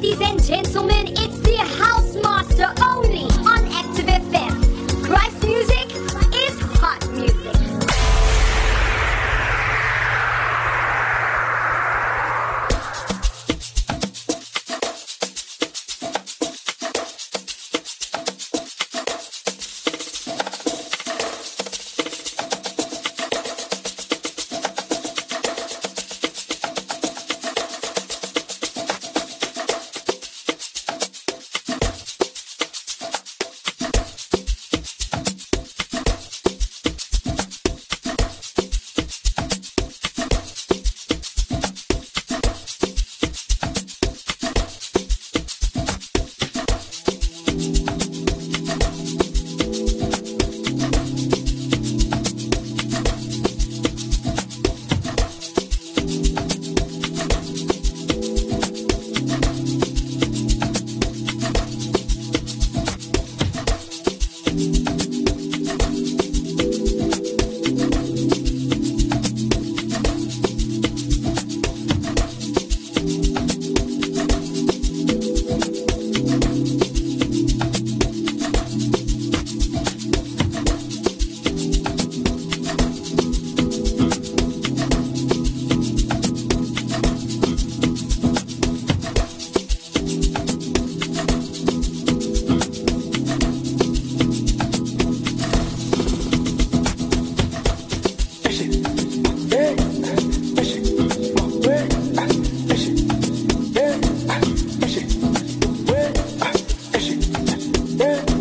Ladies and gentlemen, it's the House Yeah.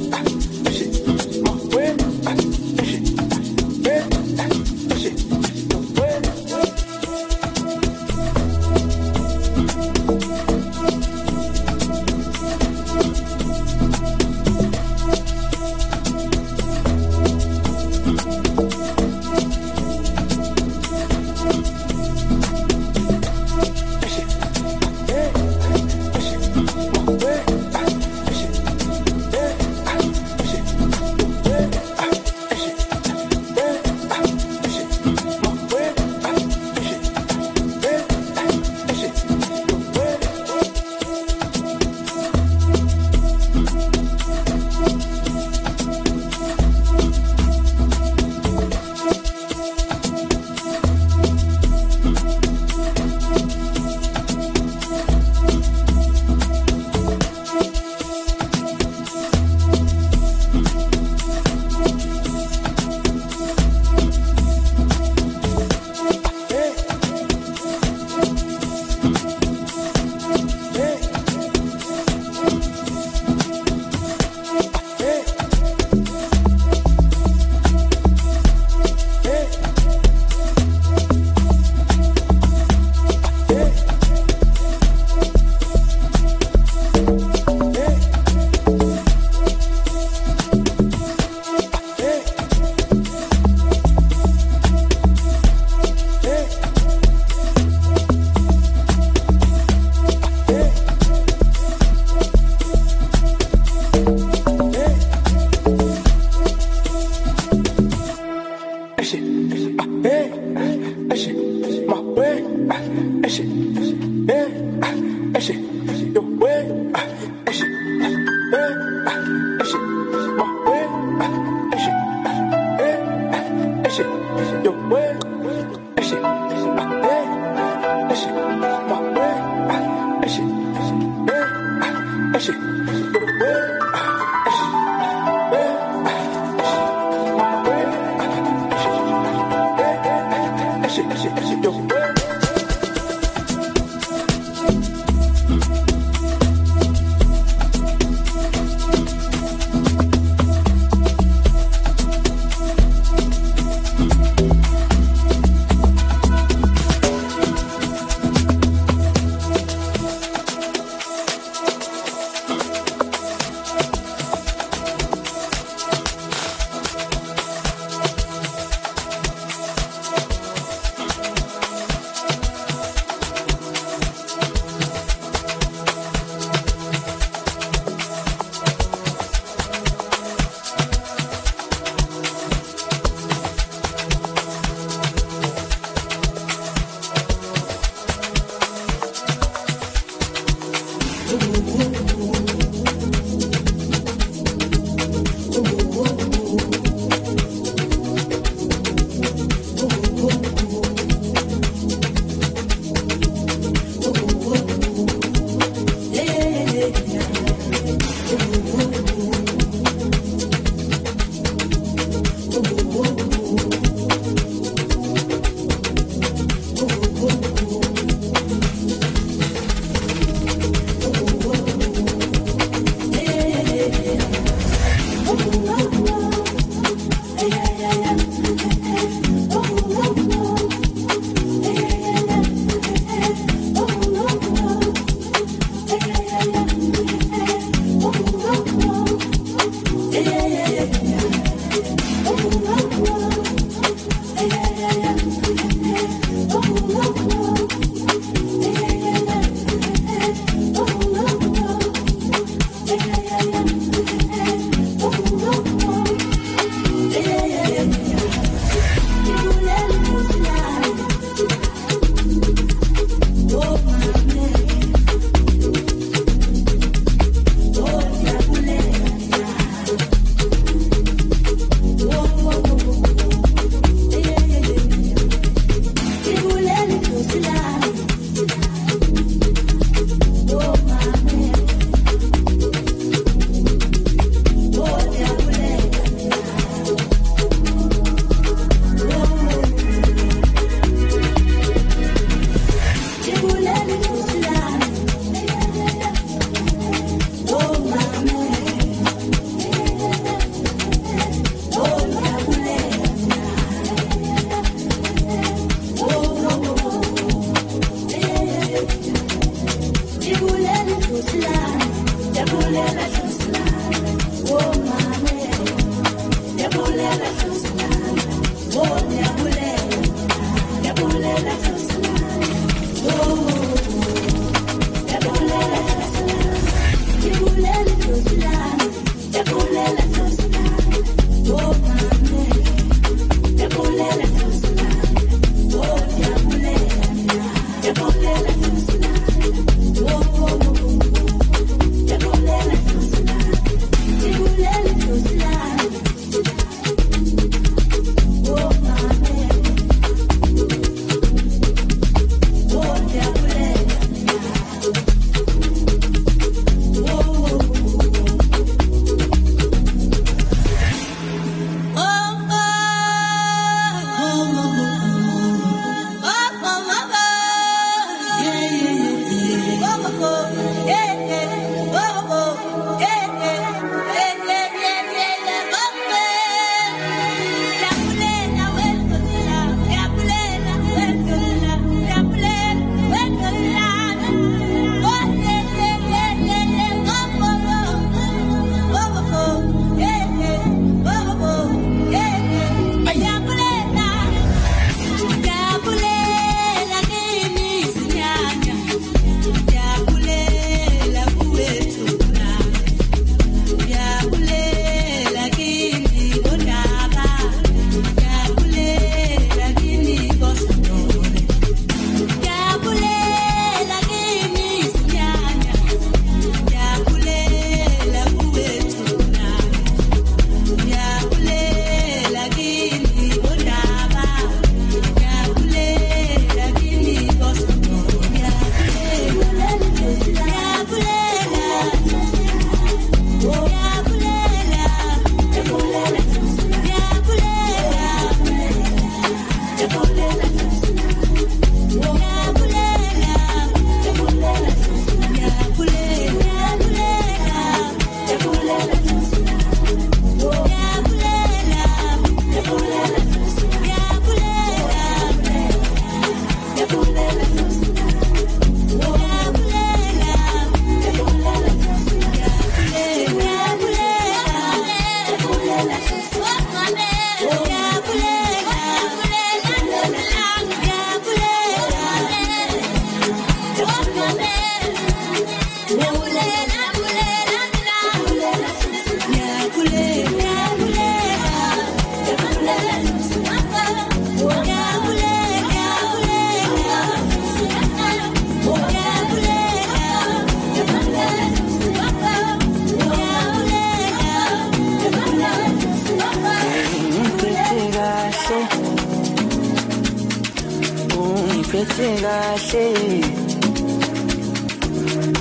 kahle.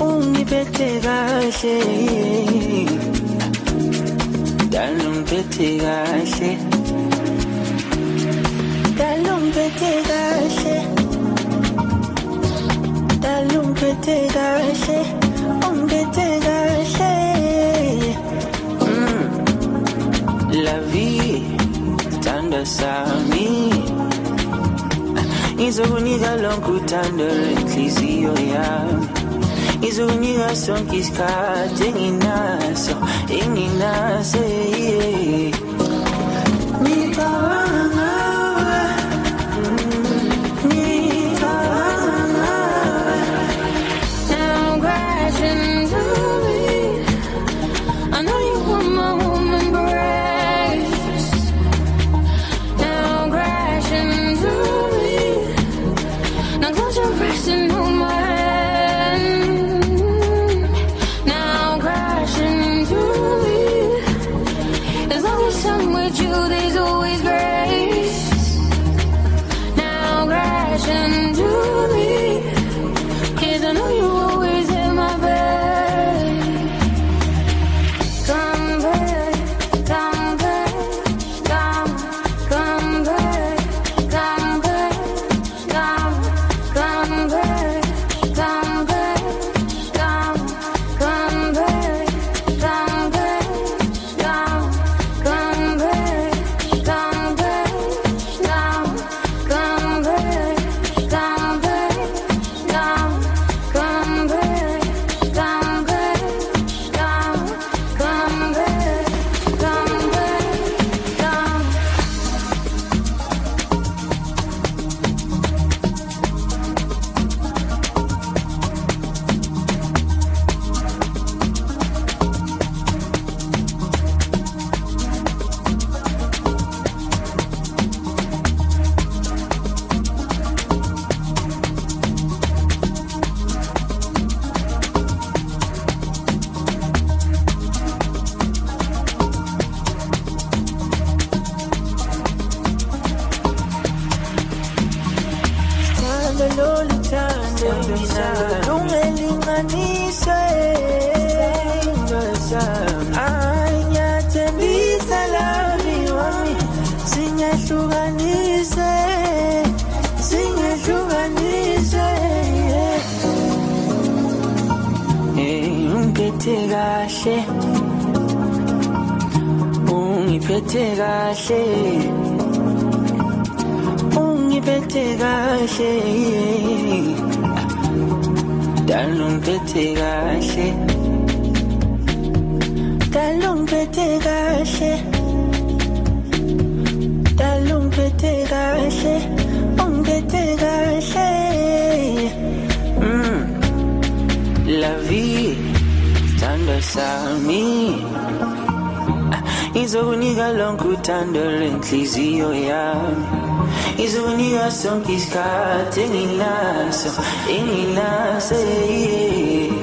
Ungiphethe kahle. Kahle. Kahle. Kahle. Ungiphethe kahle. Mm. La vie sithandwa sami ngizokunika lonke uthando lwenhliziyo yami ngizokunika sonke isikhathi enginaso enginaso yeah. lolithande lungelinganise anyathembisa lami wami. Singehlukanise singehlukanise ungiphethe kahle. Ungiphethe kahle kahle. Dala ungiphethe kahle. Dala ungiphethe kahle. Dala ungiphethe kahle. Ungiphethe kahle. Mm. la vie sithando sami izokunika lonke uthando lwenhliziyo yami izokunika sonke isikhathi enginaso enginaso yeah.